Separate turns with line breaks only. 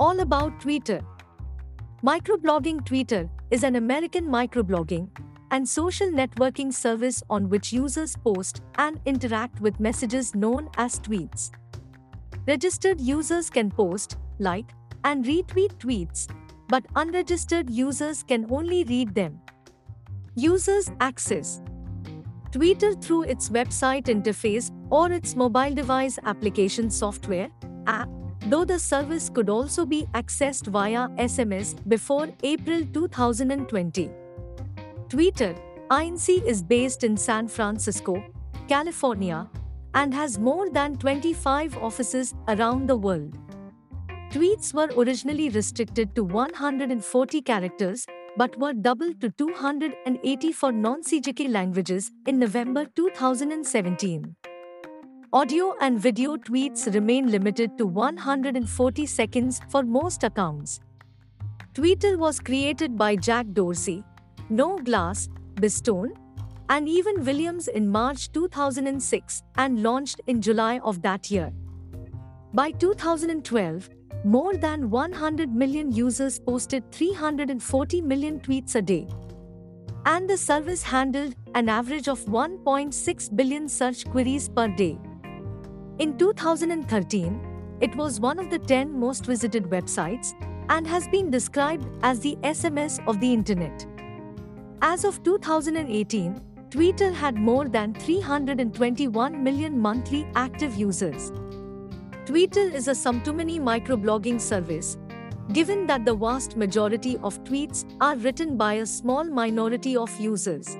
All about Twitter. Microblogging Twitter is an American microblogging and social networking service on which users post and interact with messages known as tweets. Registered users can post, like, and retweet tweets, but unregistered users can only read them. Users access Twitter through its website interface or its mobile device application software app, though the service could also be accessed via SMS before April 2020. Twitter Inc. is based in San Francisco, California, and has more than 25 offices around the world. Tweets were originally restricted to 140 characters but were doubled to 280 for non-CJK languages in November 2017. Audio and video tweets remain limited to 140 seconds for most accounts. Twitter was created by Jack Dorsey, Noah Glass, Biz Stone, and Evan Williams in March 2006 and launched in July of that year. By 2012, more than 100 million users posted 340 million tweets a day. And the service handled an average of 1.6 billion search queries per day. In 2013, it was one of the 10 most visited websites and has been described as the SMS of the Internet. As of 2018, Twitter had more than 321 million monthly active users. Twitter is a Sumptumani microblogging service. Given that the vast majority of tweets are written by a small minority of users,